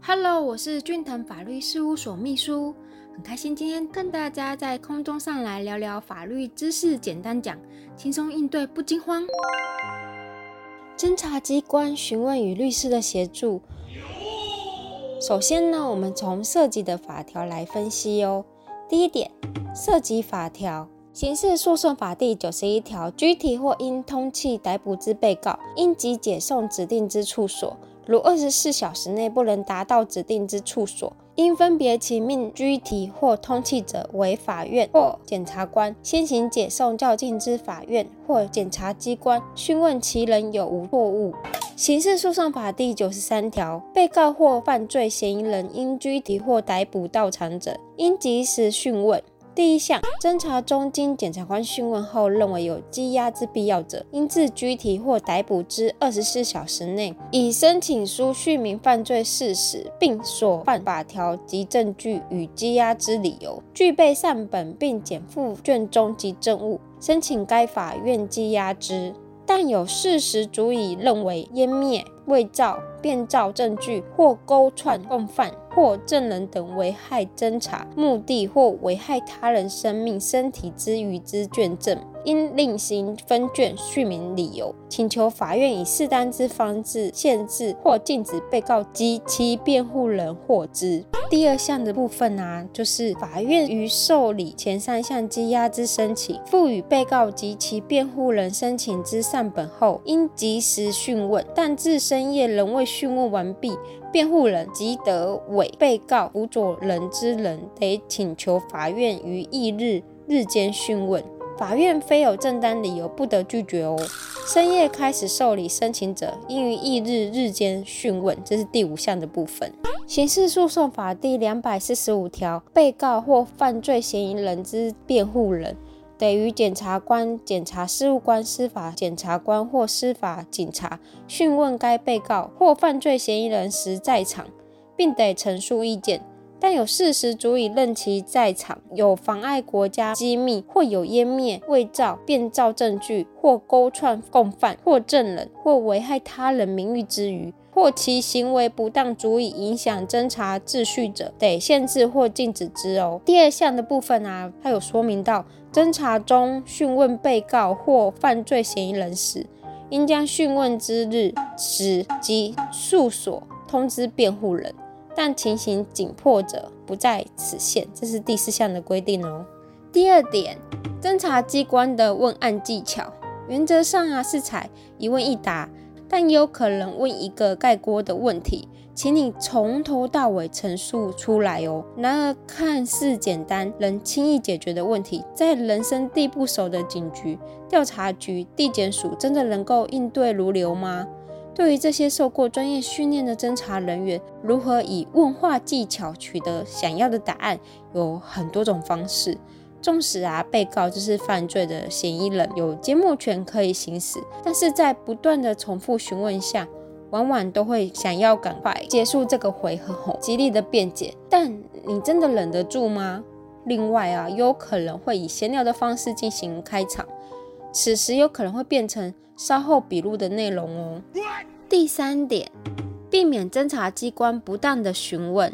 Hello，我是俊腾法律事务所秘书，很开心今天跟大家在空中上来聊聊法律知识，简单讲，轻松应对不惊慌。侦查机关询问与律师的协助。首先呢，我们从涉及的法条来分析哦。第一点，涉及法条。刑事诉讼法第九十一条，拘提或因通缉逮捕之被告，应即解送指定之处所。如二十四小时内不能达到指定之处所，应分别其命拘提或通缉者为法院或检察官先行解送较近之法院或检察机关，讯问其人有无错误。刑事诉讼法第九十三条，被告或犯罪嫌疑人因拘提或逮捕到场者，应及时讯问。第一项，侦查中经检察官讯问后认为有羁押之必要者，应自拘提或逮捕之二十四小时内，以申请书续明犯罪事实，并所犯法条及证据与羁押之理由，具备善本，并减负卷宗及证物，申请该法院羁押之。但有事实足以认为湮灭、伪造、变造证据或勾串共犯。或证人等危害侦查目的或危害他人生命、身体之余之卷证，应另行分卷续明理由，请求法院以适当之方式限制或禁止被告及其辩护人获知。第二项的部分啊，就是法院于受理前三项羁押之申请，赋予被告及其辩护人申请之上本后，应及时讯问，但自身深夜仍未讯问完毕。辩护人即得委被告辅佐人之人，得请求法院于翌日日间讯问。法院非有正当理由，不得拒绝哦。深夜开始受理申请者，应于翌日日间讯问。这是第五项的部分。刑事诉讼法第两百四十五条，被告或犯罪嫌疑人之辩护人。得于检察官、检察事务官、司法检察官或司法警察讯问该被告或犯罪嫌疑人时在场，并得陈述意见。但有事实足以认其在场，有妨碍国家机密或有湮灭、伪造、变造证据或勾串共犯或证人或危害他人名誉之余，或其行为不当足以影响侦查秩序者，得限制或禁止之哦。第二项的部分啊，它有说明到。侦查中讯问被告或犯罪嫌疑人时，应将讯问之日时及诉所通知辩护人，但情形紧迫者不在此限。这是第四项的规定哦。第二点，侦查机关的问案技巧，原则上啊是采一问一答，但也有可能问一个概括的问题。请你从头到尾陈述出来哦。然而，看似简单、能轻易解决的问题，在人生地不熟的警局、调查局、地检署，真的能够应对如流吗？对于这些受过专业训练的侦查人员，如何以问话技巧取得想要的答案，有很多种方式。纵使啊，被告就是犯罪的嫌疑人，有缄默权可以行使，但是在不断的重复询问下。往往都会想要赶快结束这个回合，吼，极力的辩解，但你真的忍得住吗？另外啊，有可能会以闲聊的方式进行开场，此时有可能会变成稍后笔录的内容哦。第三点，避免侦查机关不当的询问。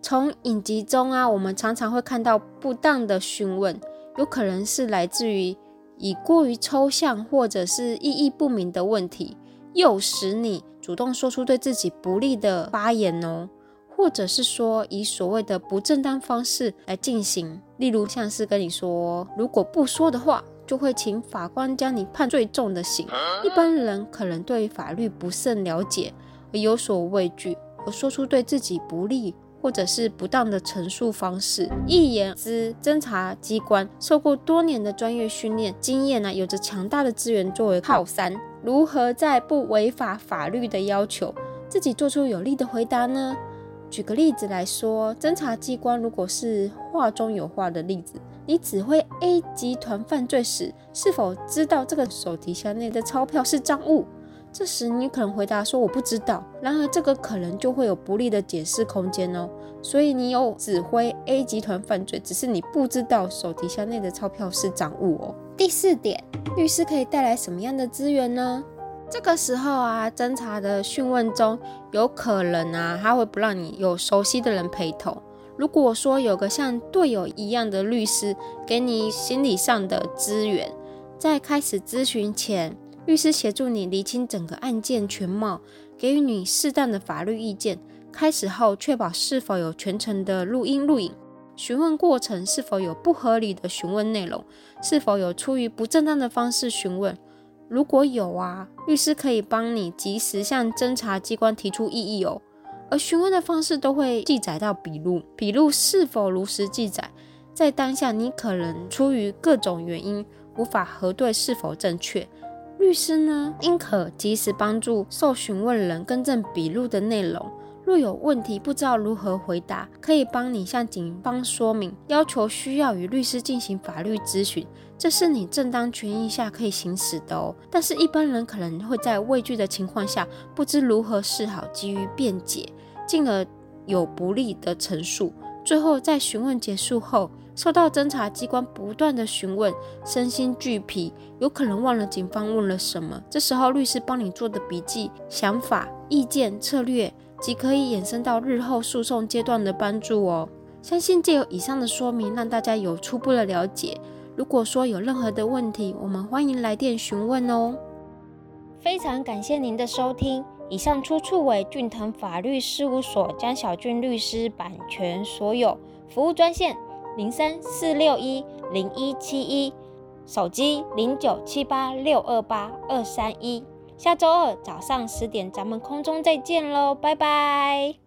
从影集中啊，我们常常会看到不当的询问，有可能是来自于以过于抽象或者是意义不明的问题。诱使你主动说出对自己不利的发言哦，或者是说以所谓的不正当方式来进行，例如像是跟你说，如果不说的话，就会请法官将你判最重的刑。一般人可能对法律不甚了解，而有所畏惧，而说出对自己不利。或者是不当的陈述方式，一言之，侦查机关受过多年的专业训练经验呢，有着强大的资源作为靠山，如何在不违法法律的要求，自己做出有力的回答呢？举个例子来说，侦查机关如果是话中有话的例子，你指挥 A 集团犯罪时，是否知道这个手提箱内的钞票是赃物？这时你可能回答说我不知道，然而这个可能就会有不利的解释空间哦。所以你有指挥 A 集团犯罪，只是你不知道手提箱内的钞票是赃物哦。第四点，律师可以带来什么样的资源呢？这个时候啊，侦查的讯问中有可能啊，他会不让你有熟悉的人陪同。如果说有个像队友一样的律师给你心理上的支援，在开始咨询前，律师协助你理清整个案件全貌，给予你适当的法律意见。开始后，确保是否有全程的录音录影，询问过程是否有不合理的询问内容，是否有出于不正当的方式询问。如果有啊，律师可以帮你及时向侦查机关提出异议哦。而询问的方式都会记载到笔录，笔录是否如实记载，在当下你可能出于各种原因无法核对是否正确，律师呢应可及时帮助受询问人更正笔录的内容。若有问题不知道如何回答，可以帮你向警方说明，要求需要与律师进行法律咨询，这是你正当权益下可以行使的哦。但是，一般人可能会在畏惧的情况下，不知如何是好，急于辩解，进而有不利的陈述。最后，在询问结束后，受到侦查机关不断的询问，身心俱疲，有可能忘了警方问了什么。这时候，律师帮你做的笔记、想法、意见、策略。即可以衍生到日后诉讼阶段的帮助哦。相信借由以上的说明，让大家有初步的了解。如果说有任何的问题，我们欢迎来电询问哦。非常感谢您的收听，以上出处为俊腾法律事务所江小俊律师版权所有。服务专线零三四六一零一七一，手机零九七八六二八二三一。下周二早上十点，咱们空中再见喽，拜拜。